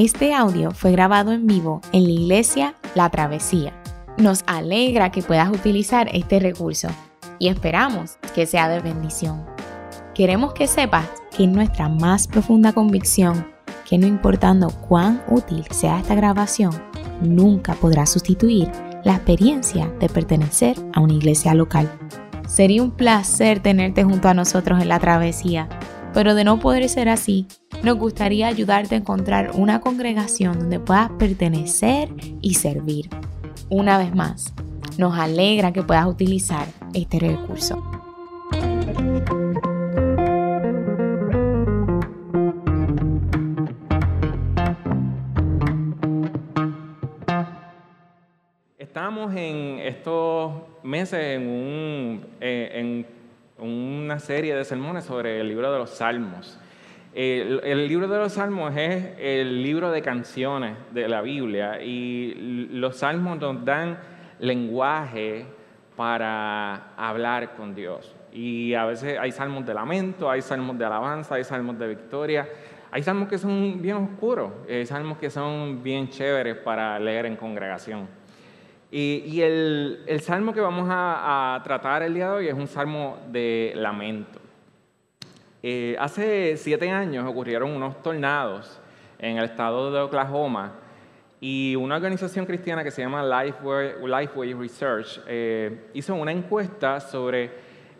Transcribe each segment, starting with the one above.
Este audio fue grabado en vivo en la iglesia La Travesía. Nos alegra que puedas utilizar este recurso y esperamos que sea de bendición. Queremos que sepas que es nuestra más profunda convicción que no importando cuán útil sea esta grabación, nunca podrá sustituir la experiencia de pertenecer a una iglesia local. Sería un placer tenerte junto a nosotros en la travesía, pero de no poder ser así, nos gustaría ayudarte a encontrar una congregación donde puedas pertenecer y servir. Una vez más, nos alegra que puedas utilizar este recurso. Estamos en estos meses en, eh, una serie de sermones sobre el libro de los Salmos. El, libro de los Salmos es el libro de canciones de la Biblia y los Salmos nos dan lenguaje para hablar con Dios. Y a veces hay salmos de lamento, hay salmos de alabanza, hay salmos de victoria, hay salmos que son bien oscuros, hay salmos que son bien chéveres para leer en congregación. Y, el, salmo que vamos a, tratar el día de hoy es un salmo de lamento. Eh, hace siete años ocurrieron unos tornados en el estado de Oklahoma y una organización cristiana que se llama Lifeway, Research eh, hizo una encuesta sobre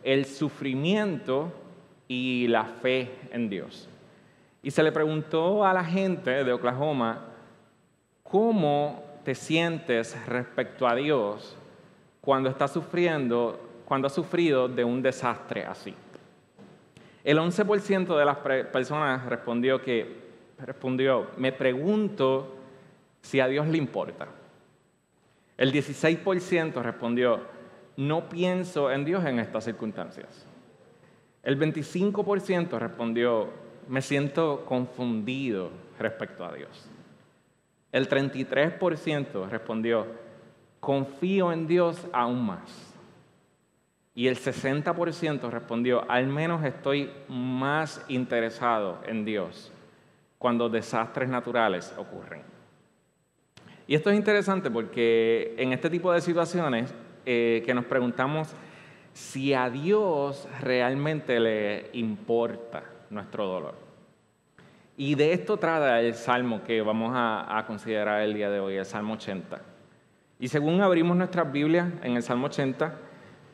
el sufrimiento y la fe en Dios. Y se le preguntó a la gente de Oklahoma cómo te sientes respecto a Dios cuando estás sufriendo, cuando has sufrido de un desastre así? El 11% de las personas respondió que respondió, me pregunto si a Dios le importa. El 16% respondió, no pienso en Dios en estas circunstancias. El 25% respondió, me siento confundido respecto a Dios. El 33% respondió, confío en Dios aún más. Y el 60% respondió, al menos estoy más interesado en Dios cuando desastres naturales ocurren. Y esto es interesante porque en este tipo de situaciones eh, que nos preguntamos si a Dios realmente le importa nuestro dolor. Y de esto trata el salmo que vamos a, considerar el día de hoy, el Salmo 80. Y según abrimos nuestras Biblias en el Salmo 80,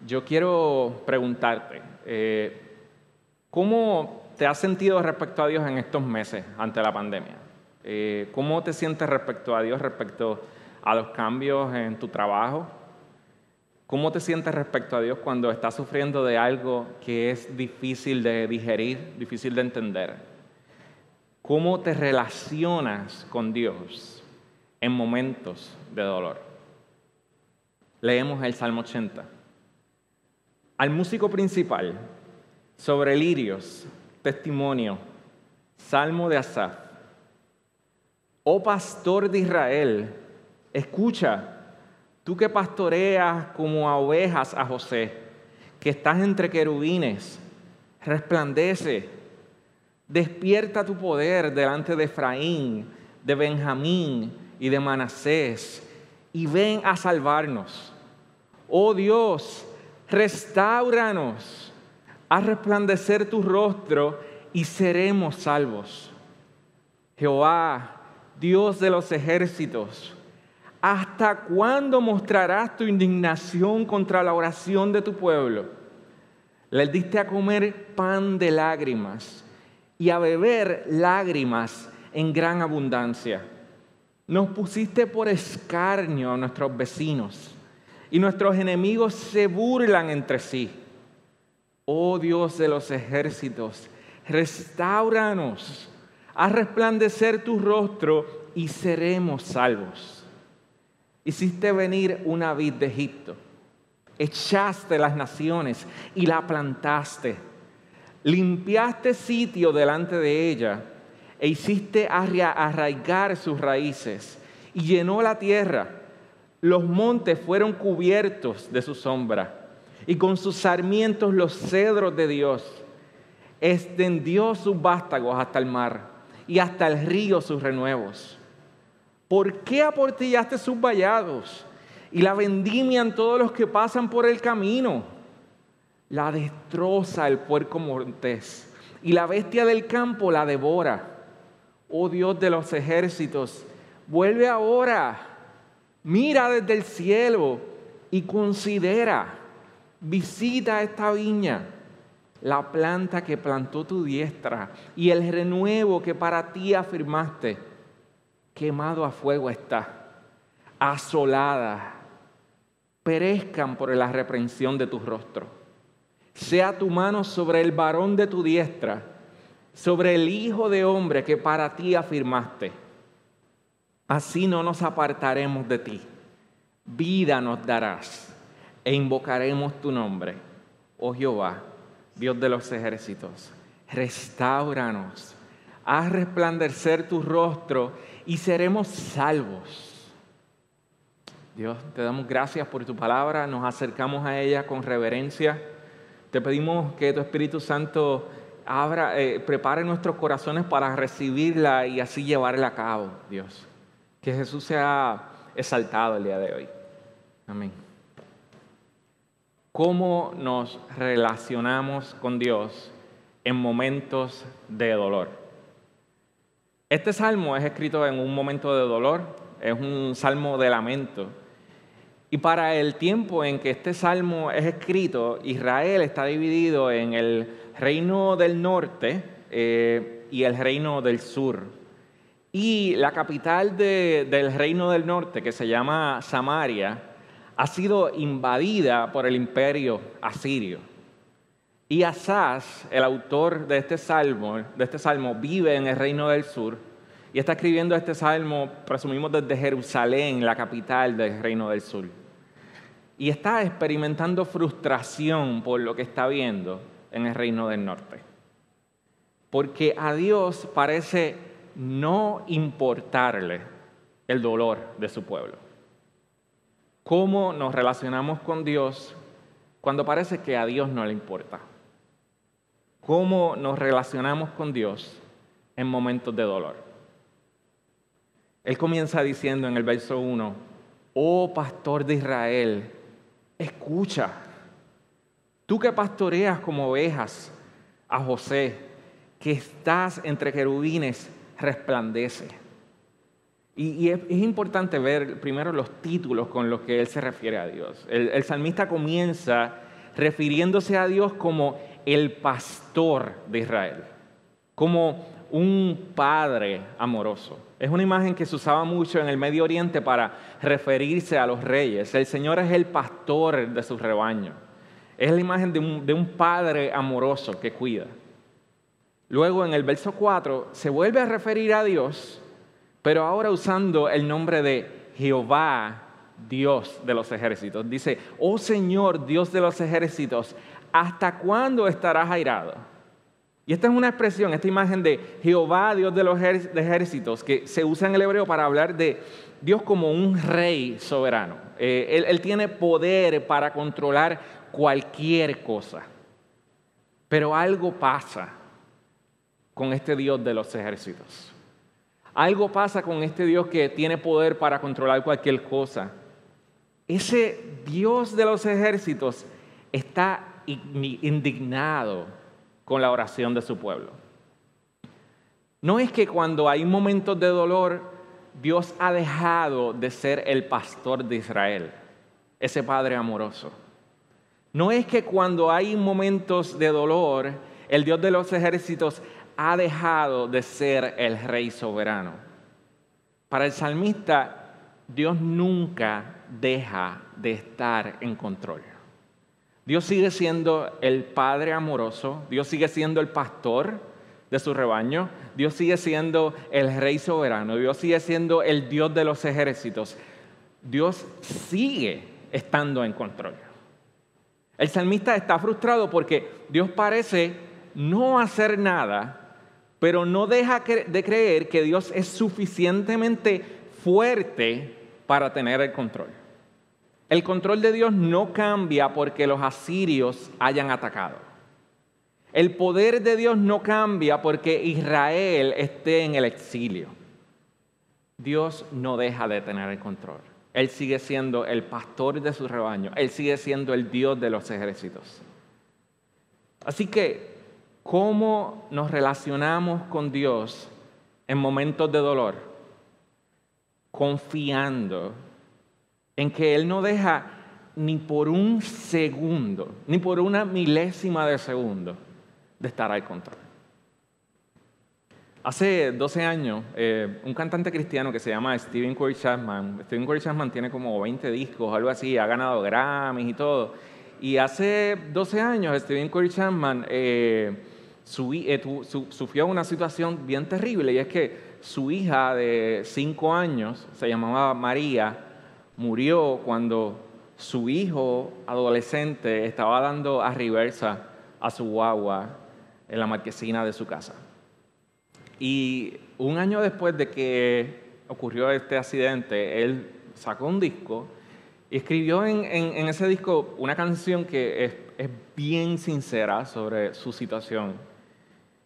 yo quiero preguntarte, eh, ¿cómo te has sentido respecto a Dios en estos meses ante la pandemia? Eh, ¿Cómo te sientes respecto a Dios, respecto a los cambios en tu trabajo? ¿Cómo te sientes respecto a Dios cuando estás sufriendo de algo que es difícil de digerir, difícil de entender? ¿Cómo te relacionas con Dios en momentos de dolor? Leemos el Salmo 80. Al músico principal, sobre lirios, testimonio, Salmo de Asaf. Oh pastor de Israel, escucha, tú que pastoreas como a ovejas a José, que estás entre querubines, resplandece Despierta tu poder delante de Efraín, de Benjamín y de Manasés, y ven a salvarnos. Oh Dios, restauranos, haz resplandecer tu rostro y seremos salvos. Jehová, Dios de los ejércitos, ¿hasta cuándo mostrarás tu indignación contra la oración de tu pueblo? Le diste a comer pan de lágrimas y a beber lágrimas en gran abundancia. Nos pusiste por escarnio a nuestros vecinos y nuestros enemigos se burlan entre sí. Oh Dios de los ejércitos, restauranos, haz resplandecer tu rostro y seremos salvos. Hiciste venir una vid de Egipto, echaste las naciones y la plantaste limpiaste sitio delante de ella e hiciste arraigar sus raíces y llenó la tierra. Los montes fueron cubiertos de su sombra y con sus sarmientos los cedros de Dios. Extendió sus vástagos hasta el mar y hasta el río sus renuevos. ¿Por qué aportillaste sus vallados y la vendimian todos los que pasan por el camino? La destroza el puerco montés y la bestia del campo la devora. Oh Dios de los ejércitos, vuelve ahora, mira desde el cielo y considera, visita esta viña la planta que plantó tu diestra y el renuevo que para ti afirmaste, quemado a fuego está, asolada, perezcan por la reprensión de tu rostro. Sea tu mano sobre el varón de tu diestra, sobre el Hijo de hombre que para ti afirmaste. Así no nos apartaremos de ti. Vida nos darás e invocaremos tu nombre, oh Jehová Dios de los ejércitos, restauranos, haz resplandecer tu rostro y seremos salvos. Dios, te damos gracias por tu palabra, nos acercamos a ella con reverencia. Te pedimos que tu Espíritu Santo abra, eh, prepare nuestros corazones para recibirla y así llevarla a cabo, Dios. Que Jesús sea exaltado el día de hoy. Amén cómo nos relacionamos con Dios en momentos de dolor. Este salmo es escrito en un momento de dolor, es un salmo de lamento. Y para el tiempo en que este salmo es escrito, Israel está dividido en el reino del norte eh, y el reino del sur. Y la capital del reino del norte, que se llama Samaria, ha sido invadida por el imperio asirio. Y Asaz, el autor de este salmo, de este salmo, vive en el reino del sur y está escribiendo este salmo, presumimos desde Jerusalén, la capital del reino del sur. Y está experimentando frustración por lo que está viendo en el reino del norte. Porque a Dios parece no importarle el dolor de su pueblo cómo nos relacionamos con Dios cuando parece que a Dios no le importa. Cómo nos relacionamos con Dios en momentos de dolor. Él comienza diciendo en el verso 1, oh pastor de Israel, escucha, tú que pastoreas como ovejas a José, que estás entre querubines, resplandece. Y, es, importante ver primero los títulos con los que él se refiere a Dios. El, salmista comienza refiriéndose a Dios como el pastor de Israel, como un padre amoroso. Es una imagen que se usaba mucho en el Medio Oriente para referirse a los reyes. El Señor es el pastor de su rebaño. Es la imagen de un, de un padre amoroso que cuida. Luego en el verso 4 se vuelve a referir a Dios pero ahora usando el nombre de Jehová, Dios de los ejércitos. Dice, oh Señor, Dios de los ejércitos, ¿hasta cuándo estarás airado? Y esta es una expresión, esta imagen de Jehová, Dios de los ejércitos, que se usa en el hebreo para hablar de Dios como un rey soberano. Eh, él, él tiene poder para controlar cualquier cosa. Pero algo pasa con este Dios de los ejércitos. Algo pasa con este Dios que tiene poder para controlar cualquier cosa. Ese Dios de los ejércitos está indignado con la oración de su pueblo. No es que cuando hay momentos de dolor, Dios ha dejado de ser el pastor de Israel, ese Padre amoroso. No es que cuando hay momentos de dolor, el Dios de los ejércitos ha dejado de ser el rey soberano. Para el salmista, Dios nunca deja de estar en control. Dios sigue siendo el Padre amoroso, Dios sigue siendo el pastor de su rebaño, Dios sigue siendo el Rey soberano, Dios sigue siendo el Dios de los ejércitos. Dios sigue estando en control. El salmista está frustrado porque Dios parece no hacer nada pero no deja de creer que Dios es suficientemente fuerte para tener el control. El control de Dios no cambia porque los asirios hayan atacado. El poder de Dios no cambia porque Israel esté en el exilio. Dios no deja de tener el control. Él sigue siendo el pastor de su rebaño. Él sigue siendo el Dios de los ejércitos. Así que, ¿cómo nos relacionamos con Dios en momentos de dolor? Confiando en que Él no deja ni por un segundo, ni por una milésima de segundo de estar al control. Hace 12 años, eh, un cantante cristiano que se llama Steven Curry Chapman, Steven Curry Chapman tiene como 20 discos, algo así, ha ganado Grammys y todo. Y hace 12 años, Steven Curry Chapman eh, eh, sufrió una situación bien terrible y es que su hija de 5 años, se llamaba María, murió cuando su hijo adolescente estaba dando a reversa a su guagua en la marquesina de su casa. Y un año después de que ocurrió este accidente, él sacó un disco y escribió en, ese disco una canción que es bien sincera sobre su situación.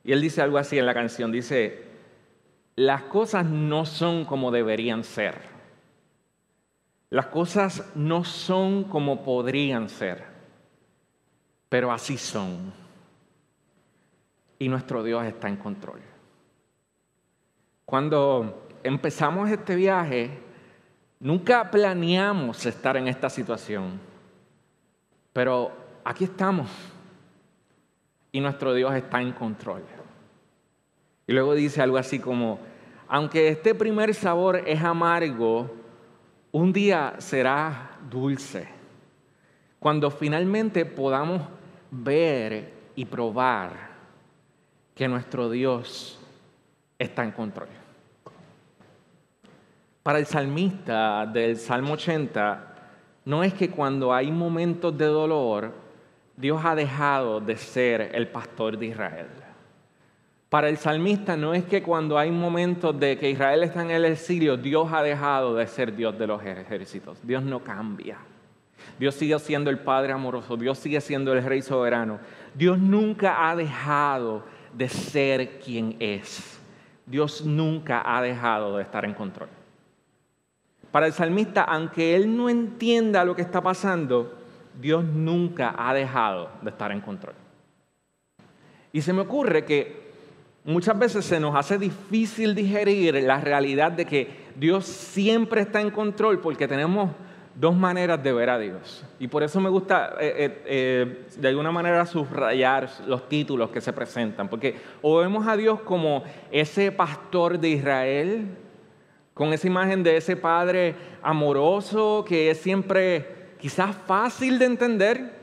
Y él dice algo así en la canción, dice, las cosas no son como deberían ser. Las cosas no son como podrían ser, pero así son. Y nuestro Dios está en control. Cuando empezamos este viaje, nunca planeamos estar en esta situación, pero aquí estamos y nuestro Dios está en control. Y luego dice algo así como, aunque este primer sabor es amargo, un día será dulce. Cuando finalmente podamos ver y probar que nuestro Dios está en control. Para el salmista del Salmo 80, no es que cuando hay momentos de dolor, Dios ha dejado de ser el pastor de Israel. Para el salmista no es que cuando hay momentos de que Israel está en el exilio, Dios ha dejado de ser Dios de los ejércitos. Dios no cambia. Dios sigue siendo el Padre amoroso, Dios sigue siendo el Rey soberano. Dios nunca ha dejado de ser quien es. Dios nunca ha dejado de estar en control. Para el salmista, aunque él no entienda lo que está pasando, Dios nunca ha dejado de estar en control. Y se me ocurre que muchas veces se nos hace difícil digerir la realidad de que Dios siempre está en control porque tenemos dos maneras de ver a Dios. Y por eso me gusta eh, eh, eh, de alguna manera subrayar los títulos que se presentan, porque o vemos a Dios como ese pastor de Israel, con esa imagen de ese padre amoroso que es siempre quizás fácil de entender,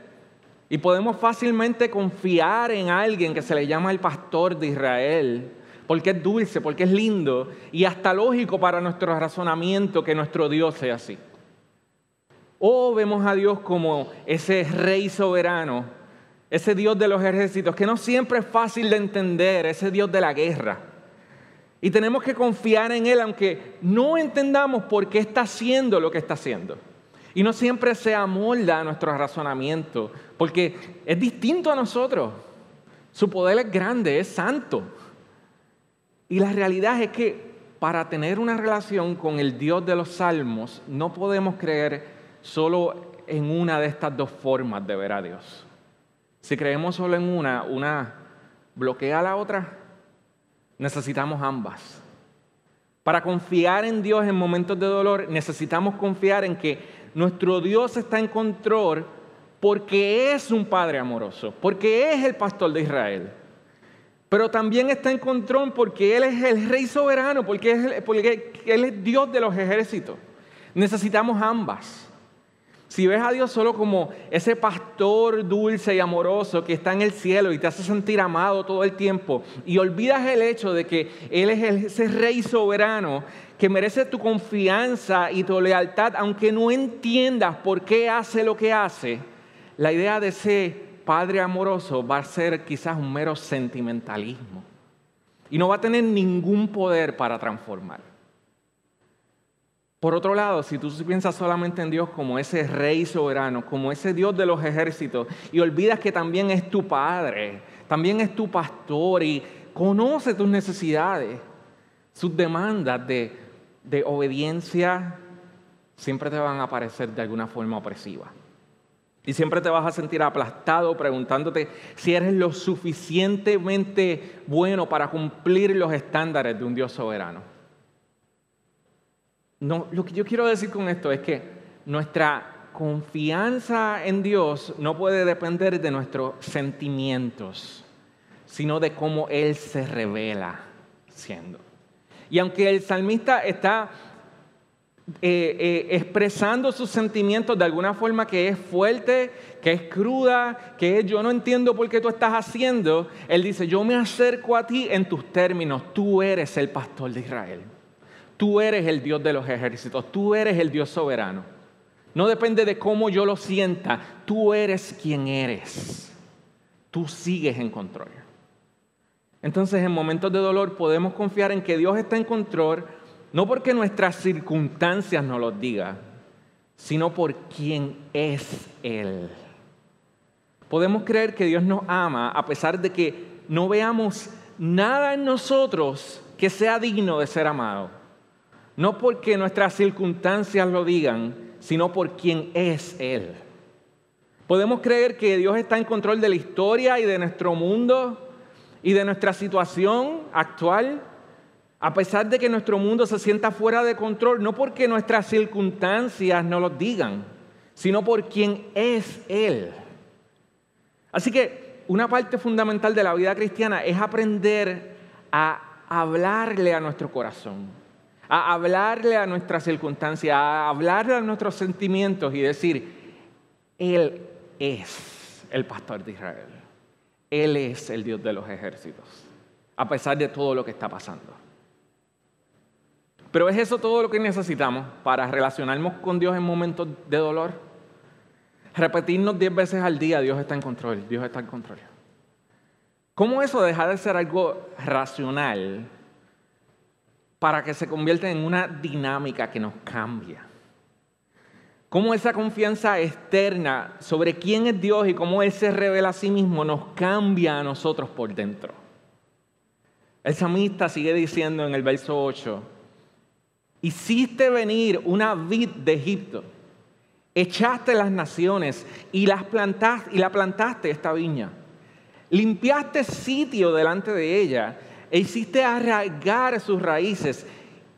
y podemos fácilmente confiar en alguien que se le llama el pastor de Israel, porque es dulce, porque es lindo y hasta lógico para nuestro razonamiento que nuestro Dios sea así. O vemos a Dios como ese rey soberano, ese Dios de los ejércitos, que no siempre es fácil de entender, ese Dios de la guerra. Y tenemos que confiar en Él, aunque no entendamos por qué está haciendo lo que está haciendo. Y no siempre se amolda a nuestro razonamiento, porque es distinto a nosotros. Su poder es grande, es santo. Y la realidad es que para tener una relación con el Dios de los salmos, no podemos creer solo en una de estas dos formas de ver a Dios. Si creemos solo en una, una bloquea a la otra. Necesitamos ambas. Para confiar en Dios en momentos de dolor, necesitamos confiar en que nuestro Dios está en control porque es un Padre amoroso, porque es el pastor de Israel. Pero también está en control porque Él es el Rey soberano, porque, es, porque Él es Dios de los ejércitos. Necesitamos ambas. Si ves a Dios solo como ese pastor dulce y amoroso que está en el cielo y te hace sentir amado todo el tiempo y olvidas el hecho de que Él es ese rey soberano que merece tu confianza y tu lealtad, aunque no entiendas por qué hace lo que hace, la idea de ese Padre amoroso va a ser quizás un mero sentimentalismo y no va a tener ningún poder para transformar. Por otro lado, si tú piensas solamente en Dios como ese rey soberano, como ese Dios de los ejércitos, y olvidas que también es tu padre, también es tu pastor y conoce tus necesidades, sus demandas de, de obediencia, siempre te van a parecer de alguna forma opresiva. Y siempre te vas a sentir aplastado preguntándote si eres lo suficientemente bueno para cumplir los estándares de un Dios soberano. No, lo que yo quiero decir con esto es que nuestra confianza en Dios no puede depender de nuestros sentimientos, sino de cómo Él se revela siendo. Y aunque el salmista está eh, eh, expresando sus sentimientos de alguna forma que es fuerte, que es cruda, que es yo no entiendo por qué tú estás haciendo, él dice, yo me acerco a ti en tus términos, tú eres el pastor de Israel, tú eres el Dios de los ejércitos, tú eres el Dios soberano. No depende de cómo yo lo sienta, tú eres quien eres, tú sigues en control. Entonces en momentos de dolor podemos confiar en que Dios está en control, no porque nuestras circunstancias nos lo digan, sino por quien es Él. Podemos creer que Dios nos ama a pesar de que no veamos nada en nosotros que sea digno de ser amado. No porque nuestras circunstancias lo digan, sino por quien es Él. Podemos creer que Dios está en control de la historia y de nuestro mundo y de nuestra situación actual a pesar de que nuestro mundo se sienta fuera de control, no porque nuestras circunstancias no lo digan, sino por quien es Él. Así que una parte fundamental de la vida cristiana es aprender a hablarle a nuestro corazón, a hablarle a nuestras circunstancias, a hablarle a nuestros sentimientos y decir, Él es el pastor de Israel. Él es el Dios de los ejércitos, a pesar de todo lo que está pasando. Pero ¿es eso todo lo que necesitamos para relacionarnos con Dios en momentos de dolor? Repetirnos diez veces al día, Dios está en control, Dios está en control. ¿Cómo eso deja de ser algo racional para que se convierta en una dinámica que nos cambia? ¿Cómo esa confianza externa sobre quién es Dios y cómo Él se revela a sí mismo nos cambia a nosotros por dentro? El samista sigue diciendo en el verso 8, Hiciste venir una vid de Egipto. Echaste las naciones y, las plantaste, y la plantaste esta viña. Limpiaste sitio delante de ella e hiciste arraigar sus raíces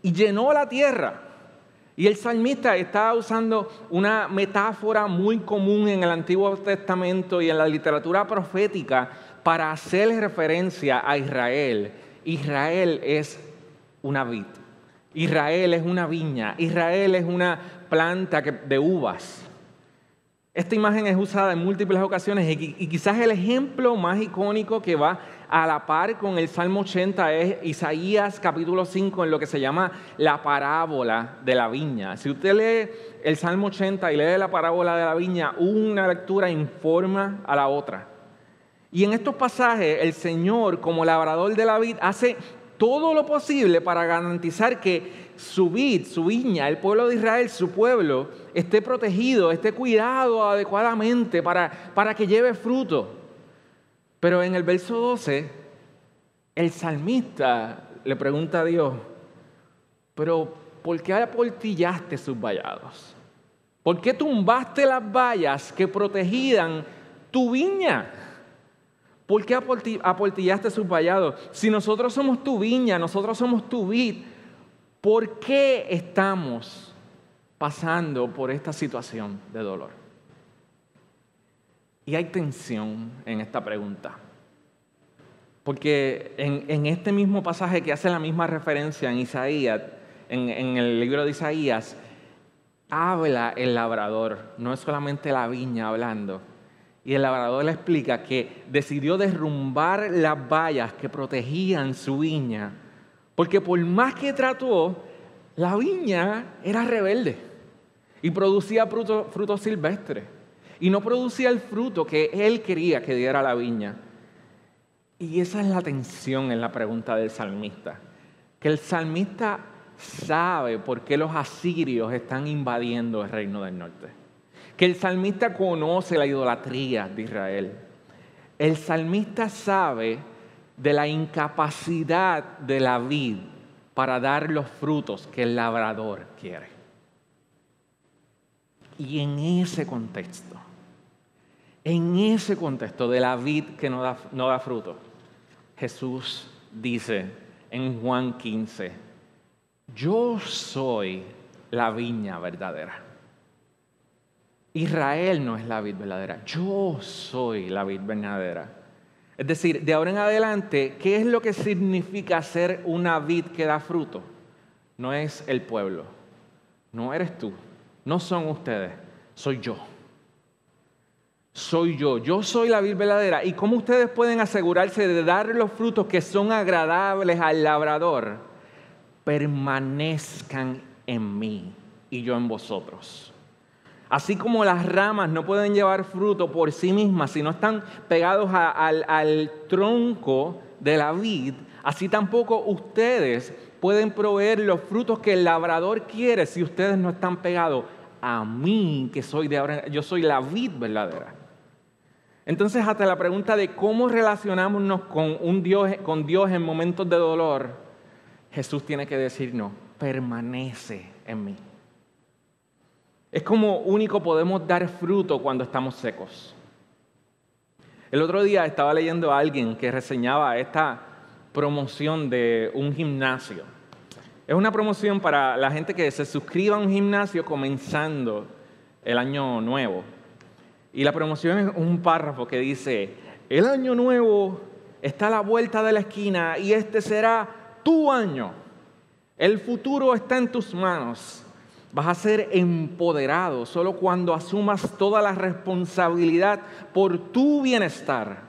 y llenó la tierra. Y el salmista estaba usando una metáfora muy común en el Antiguo Testamento y en la literatura profética para hacer referencia a Israel. Israel es una vid. Israel es una viña, Israel es una planta de uvas. Esta imagen es usada en múltiples ocasiones y quizás el ejemplo más icónico que va a la par con el Salmo 80 es Isaías capítulo 5 en lo que se llama la parábola de la viña. Si usted lee el Salmo 80 y lee la parábola de la viña, una lectura informa a la otra. Y en estos pasajes el Señor como labrador de la vid hace todo lo posible para garantizar que su vid, su viña, el pueblo de Israel, su pueblo, esté protegido, esté cuidado adecuadamente para, para que lleve fruto. Pero en el verso 12, el salmista le pregunta a Dios, pero ¿por qué aportillaste sus vallados? ¿Por qué tumbaste las vallas que protegían tu viña? ¿Por qué aportillaste sus vallados? Si nosotros somos tu viña, nosotros somos tu vid, ¿por qué estamos pasando por esta situación de dolor? Y hay tensión en esta pregunta. Porque en, este mismo pasaje que hace la misma referencia en Isaías, en, en el libro de Isaías, habla el labrador, no es solamente la viña hablando, y el labrador le explica que decidió derrumbar las vallas que protegían su viña, porque por más que trató, la viña era rebelde y producía frutos fruto silvestres y no producía el fruto que él quería que diera la viña. Y esa es la tensión en la pregunta del salmista, que el salmista sabe por qué los asirios están invadiendo el reino del norte. Que el salmista conoce la idolatría de Israel. El salmista sabe de la incapacidad de la vid para dar los frutos que el labrador quiere. Y en ese contexto, en ese contexto de la vid que no da, fruto, Jesús dice en Juan 15, yo soy la viña verdadera. Israel no es la vid verdadera, yo soy la vid verdadera. Es decir, de ahora en adelante, ¿qué es lo que significa ser una vid que da fruto? No es el pueblo, no eres tú, no son ustedes, soy yo. Soy yo, yo soy la vid verdadera. ¿Y cómo ustedes pueden asegurarse de dar los frutos que son agradables al labrador? Permanezcan en mí y yo en vosotros. Así como las ramas no pueden llevar fruto por sí mismas si no están pegados al, tronco de la vid, así tampoco ustedes pueden proveer los frutos que el labrador quiere si ustedes no están pegados a mí, que soy de ahora, yo soy la vid verdadera. Entonces, hasta la pregunta de cómo relacionarnos con un Dios, con Dios en momentos de dolor, Jesús tiene que decirnos, permanece en mí. Es como único podemos dar fruto cuando estamos secos. El otro día estaba leyendo a alguien que reseñaba esta promoción de un gimnasio. Es una promoción para la gente que se suscriba a un gimnasio comenzando el año nuevo. Y la promoción es un párrafo que dice, el año nuevo está a la vuelta de la esquina y este será tu año. El futuro está en tus manos. Vas a ser empoderado solo cuando asumas toda la responsabilidad por tu bienestar.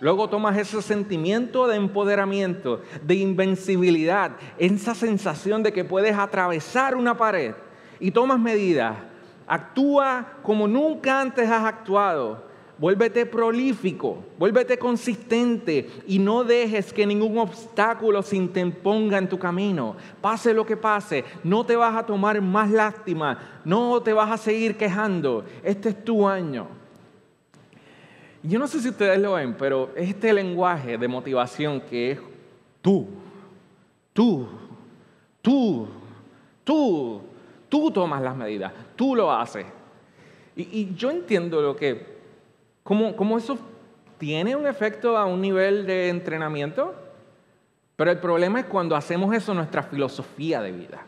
Luego tomas ese sentimiento de empoderamiento, de invencibilidad, esa sensación de que puedes atravesar una pared y tomas medidas. Actúa como nunca antes has actuado. Vuélvete prolífico, vuélvete consistente y no dejes que ningún obstáculo se interponga en tu camino. Pase lo que pase, no te vas a tomar más lástima, no te vas a seguir quejando. Este es tu año. Yo no sé si ustedes lo ven, pero este lenguaje de motivación que es tú, tú, tú, tú, tú tomas las medidas, tú lo haces. Y, yo entiendo lo que ¿Cómo, eso tiene un efecto a un nivel de entrenamiento? Pero el problema es cuando hacemos eso nuestra filosofía de vida.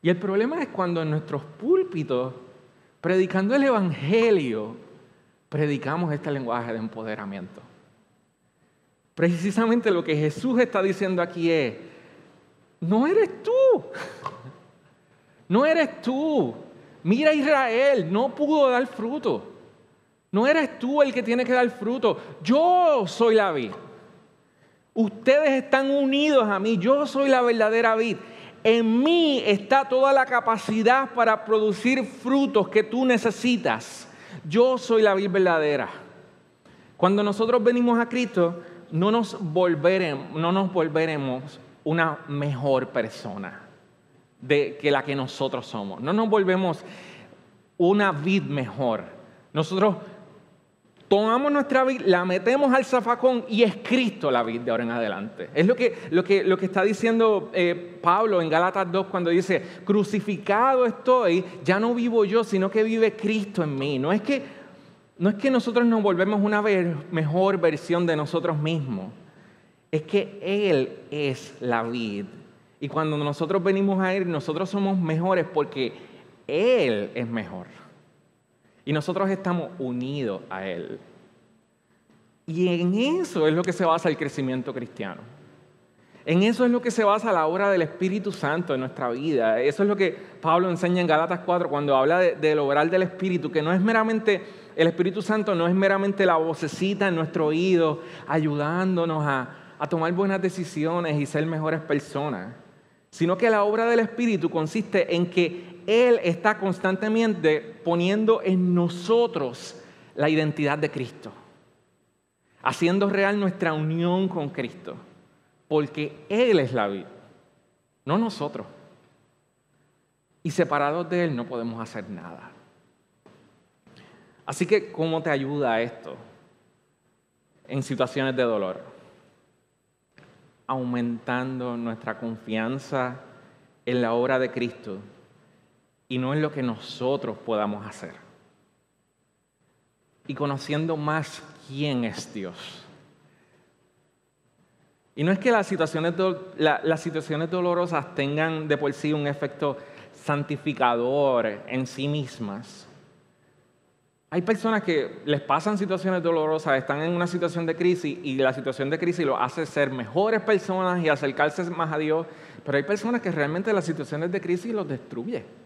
Y el problema es cuando en nuestros púlpitos, predicando el Evangelio, predicamos este lenguaje de empoderamiento. Precisamente lo que Jesús está diciendo aquí es, no eres tú, no eres tú. Mira Israel, no pudo dar fruto. No eres tú el que tiene que dar fruto. Yo soy la vid. Ustedes están unidos a mí. Yo soy la verdadera vid. En mí está toda la capacidad para producir frutos que tú necesitas. Yo soy la vid verdadera. Cuando nosotros venimos a Cristo, no nos volveremos, no nos volveremos una mejor persona de, que la que nosotros somos. No nos volvemos una vid mejor. Nosotros tomamos nuestra vida, la metemos al zafacón y es Cristo la vida de ahora en adelante. Es lo que, lo que, lo que está diciendo eh, Pablo en Gálatas 2 cuando dice, crucificado estoy, ya no vivo yo, sino que vive Cristo en mí. No es que, no es que nosotros nos volvemos una mejor versión de nosotros mismos, es que Él es la vida. Y cuando nosotros venimos a Él, nosotros somos mejores porque Él es mejor. Y nosotros estamos unidos a Él. Y en eso es lo que se basa el crecimiento cristiano. En eso es lo que se basa la obra del Espíritu Santo en nuestra vida. Eso es lo que Pablo enseña en Galatas 4 cuando habla del obrar del Espíritu, que no es meramente, el Espíritu Santo no es meramente la vocecita en nuestro oído ayudándonos a tomar buenas decisiones y ser mejores personas, sino que la obra del Espíritu consiste en que él está constantemente poniendo en nosotros la identidad de Cristo, haciendo real nuestra unión con Cristo, porque Él es la vida. no nosotros. Y separados de Él no podemos hacer nada. Así que, ¿cómo te ayuda esto en situaciones de dolor? Aumentando nuestra confianza en la obra de Cristo y no en lo que nosotros podamos hacer. Y conociendo más quién es Dios. Y no es que las situaciones, las situaciones dolorosas tengan de por sí un efecto santificador en sí mismas. Hay personas que les pasan situaciones dolorosas, están en una situación de crisis y la situación de crisis los hace ser mejores personas y acercarse más a Dios, pero hay personas que realmente las situaciones de crisis los destruye,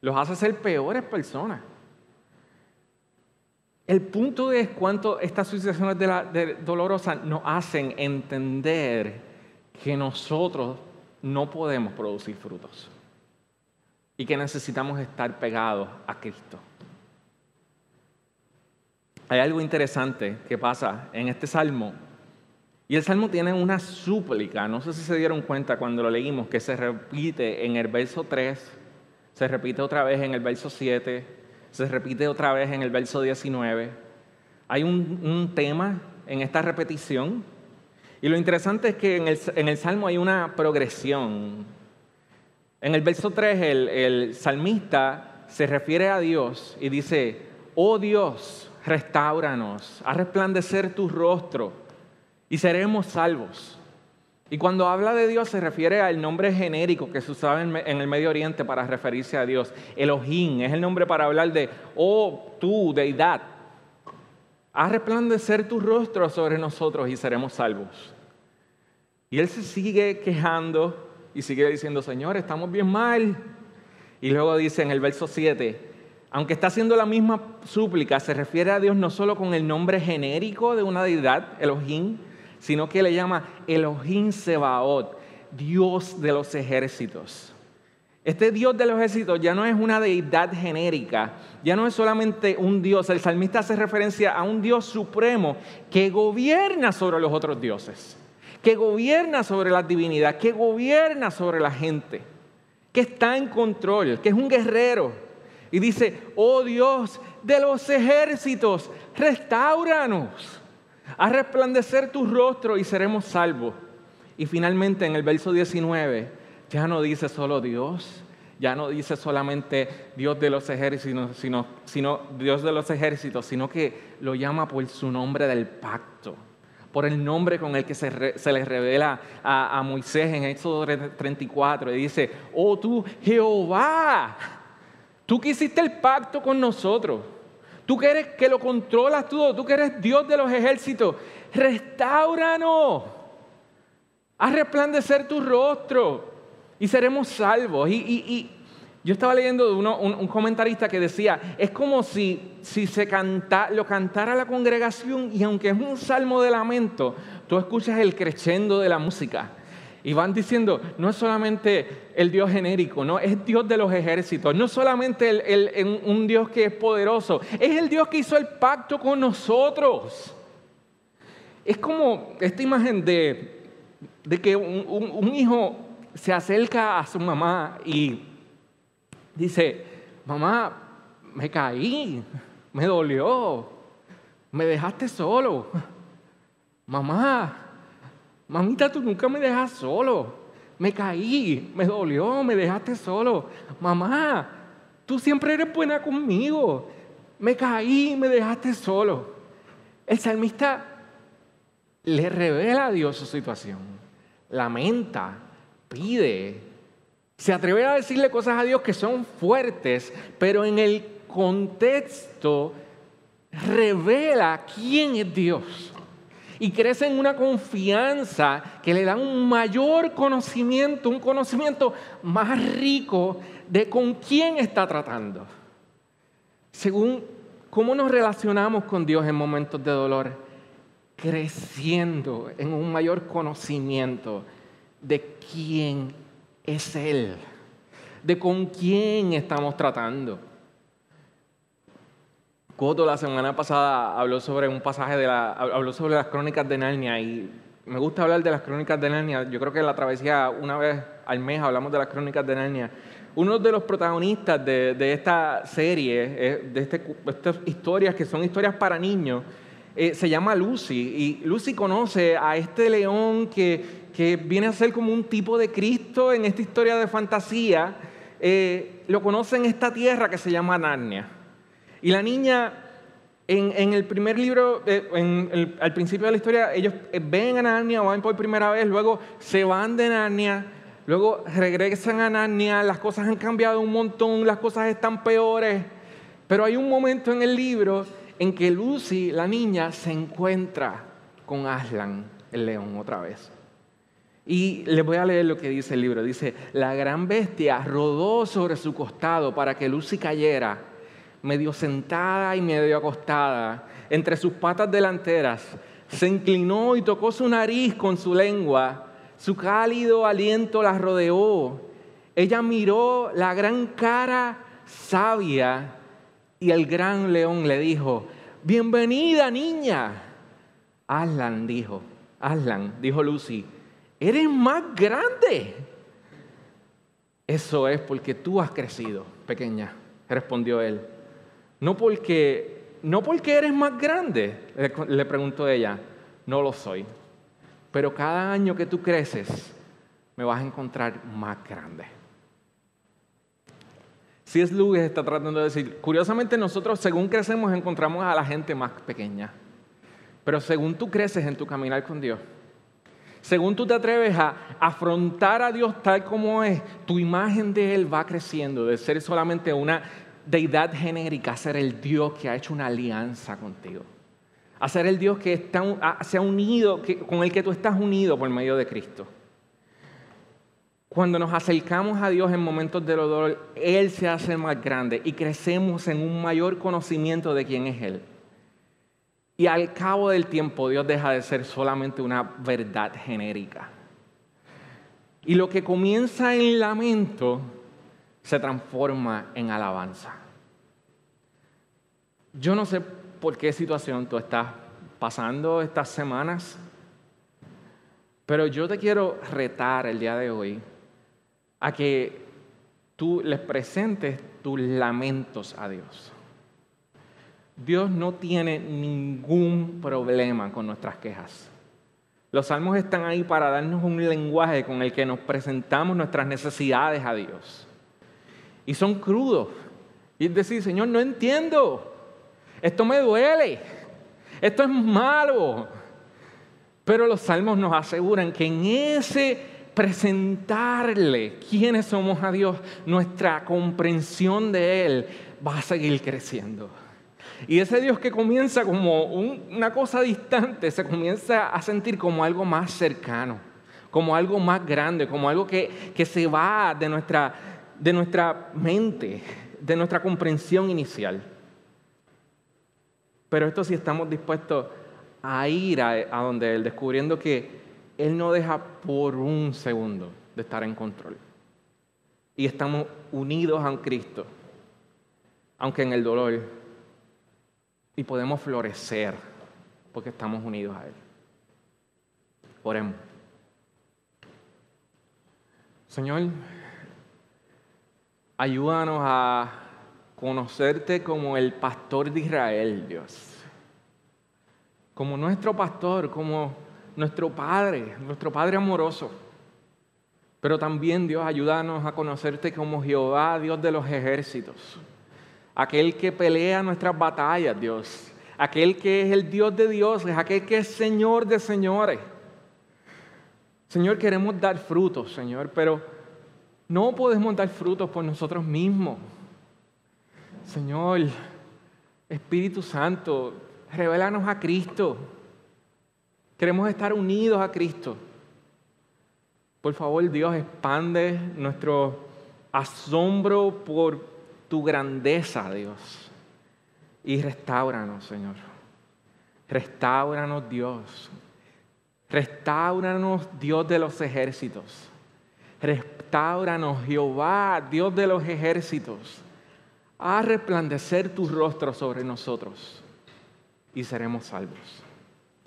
los hace ser peores personas. El punto es cuánto estas situaciones dolorosas nos hacen entender que nosotros no podemos producir frutos y que necesitamos estar pegados a Cristo. Hay algo interesante que pasa en este salmo. Y el salmo tiene una súplica, no sé si se dieron cuenta cuando lo leímos, que se repite en el verso 3, se repite otra vez en el verso 7, se repite otra vez en el verso 19. Hay un, tema en esta repetición. Y lo interesante es que en el, Salmo hay una progresión. En el verso 3 el, el salmista se refiere a Dios y dice, oh Dios, restauranos, haz resplandecer tu rostro y seremos salvos. Y cuando habla de Dios se refiere al nombre genérico que se usaba en el Medio Oriente para referirse a Dios. Elohim es el nombre para hablar de, oh tú, deidad, haz resplandecer tu rostro sobre nosotros y seremos salvos. Y él se sigue quejando y sigue diciendo, Señor, estamos bien mal. Y luego dice en el verso 7, aunque está haciendo la misma súplica, se refiere a Dios no solo con el nombre genérico de una deidad, Elohim, sino que le llama Elohim Sebaot, Dios de los ejércitos. Este Dios de los ejércitos ya no es una deidad genérica, ya no es solamente un Dios. El salmista hace referencia a un Dios supremo que gobierna sobre los otros dioses, que gobierna sobre la divinidad, que gobierna sobre la gente, que está en control, que es un guerrero. Y dice, oh Dios de los ejércitos, restauranos a resplandecer tu rostro y seremos salvos. Y finalmente en el verso 19 ya no dice solo Dios, ya no dice solamente Dios de los ejércitos, sino, Dios de los ejércitos, sino que lo llama por su nombre del pacto, por el nombre con el que se, se les revela a, a Moisés en Éxodo 34. Y dice, oh tú Jehová, tú que hiciste el pacto con nosotros Tú que eres que lo controlas todo, tú que eres Dios de los ejércitos, restauranos. Haz resplandecer tu rostro y seremos salvos. Y, yo estaba leyendo de uno, un, comentarista que decía, es como si, si se canta, lo cantara la congregación y aunque es un salmo de lamento, tú escuchas el crescendo de la música. Y van diciendo, no es solamente el Dios genérico, no, es Dios de los ejércitos, no solamente el, un Dios que es poderoso, es el Dios que hizo el pacto con nosotros. Es como esta imagen de, de que un, un hijo se acerca a su mamá y dice, mamá, me caí, me dolió, me dejaste solo. Mamá, Mamita, tú nunca me dejas solo. Me caí, me dolió, me dejaste solo. Mamá, tú siempre eres buena conmigo. Me caí, me dejaste solo. El salmista le revela a Dios su situación. Lamenta, pide. Se atreve a decirle cosas a Dios que son fuertes, pero en el contexto revela quién es Dios y crece en una confianza que le da un mayor conocimiento, un conocimiento más rico de con quién está tratando. Según cómo nos relacionamos con Dios en momentos de dolor, creciendo en un mayor conocimiento de quién es Él, de con quién estamos tratando. Coto la semana pasada habló sobre un pasaje de la, habló sobre las crónicas de Narnia y me gusta hablar de las crónicas de Narnia. Yo creo que en la travesía, una vez al mes, hablamos de las crónicas de Narnia. Uno de los protagonistas de, esta serie, eh, de este, estas historias que son historias para niños, eh, se llama Lucy. Y Lucy conoce a este león que, viene a ser como un tipo de Cristo en esta historia de fantasía. Eh, lo conoce en esta tierra que se llama Narnia. Y la niña en, el primer libro, eh, al principio de la historia, ellos eh, ven a Narnia, van por primera vez, luego se van de Narnia, luego regresan a Narnia, las cosas han cambiado un montón, las cosas están peores. Pero hay un momento en el libro en que Lucy, la niña, se encuentra con Aslan, el león, otra vez. Y les voy a leer lo que dice el libro. Dice, la gran bestia rodó sobre su costado para que Lucy cayera medio sentada y medio acostada, entre sus patas delanteras, se inclinó y tocó su nariz con su lengua. Su cálido aliento la rodeó. Ella miró la gran cara sabia y el gran león le dijo, bienvenida niña. Aslan dijo, Aslan, dijo Lucy, eres más grande. Eso es porque tú has crecido, pequeña, respondió él. No porque, no porque eres más grande, le preguntó ella, no lo soy. Pero cada año que tú creces, me vas a encontrar más grande. Si es Lewis está tratando de decir, curiosamente nosotros según crecemos encontramos a la gente más pequeña. Pero según tú creces en tu caminar con Dios, según tú te atreves a afrontar a Dios tal como es, tu imagen de Él va creciendo, de ser solamente una deidad genérica, a ser el Dios que ha hecho una alianza contigo. A ser el Dios que está, se ha unido, con el que tú estás unido por medio de Cristo. Cuando nos acercamos a Dios en momentos de dolor, Él se hace más grande y crecemos en un mayor conocimiento de quién es Él. Y al cabo del tiempo Dios deja de ser solamente una verdad genérica. Y lo que comienza en lamento se transforma en alabanza. Yo no sé por qué situación tú estás pasando estas semanas, pero yo te quiero retar el día de hoy a que tú les presentes tus lamentos a Dios. Dios no tiene ningún problema con nuestras quejas. Los salmos están ahí para darnos un lenguaje con el que nos presentamos nuestras necesidades a Dios. Y son crudos. Y es decir, Señor, no entiendo. Esto me duele. Esto es malo. Pero los salmos nos aseguran que en ese presentarle quiénes somos a Dios, nuestra comprensión de Él va a seguir creciendo. Y ese Dios que comienza como una cosa distante, se comienza a sentir como algo más cercano, como algo más grande, como algo que, que se va de nuestra, de nuestra mente, de nuestra comprensión inicial. Pero esto sí estamos dispuestos a ir a, donde Él, descubriendo que Él no deja por un segundo de estar en control. Y estamos unidos a Cristo, aunque en el dolor. Y podemos florecer porque estamos unidos a Él. Oremos. Señor, ayúdanos a conocerte como el pastor de Israel, Dios. Como nuestro pastor, como nuestro Padre, nuestro Padre amoroso. Pero también, Dios, ayúdanos a conocerte como Jehová, Dios de los ejércitos. Aquel que pelea nuestras batallas, Dios. Aquel que es el Dios de dioses, aquel que es Señor de señores. Señor, queremos dar frutos, Señor, pero no podemos dar frutos por nosotros mismos. Señor, Espíritu Santo, revelanos a Cristo. Queremos estar unidos a Cristo. Por favor, Dios, expande nuestro asombro por tu grandeza, Dios. Y restauranos, Señor. Restauranos, Dios. Restauranos, Dios de los ejércitos. Restauranos, Jehová, Dios de los ejércitos a resplandecer tu rostro sobre nosotros y seremos salvos.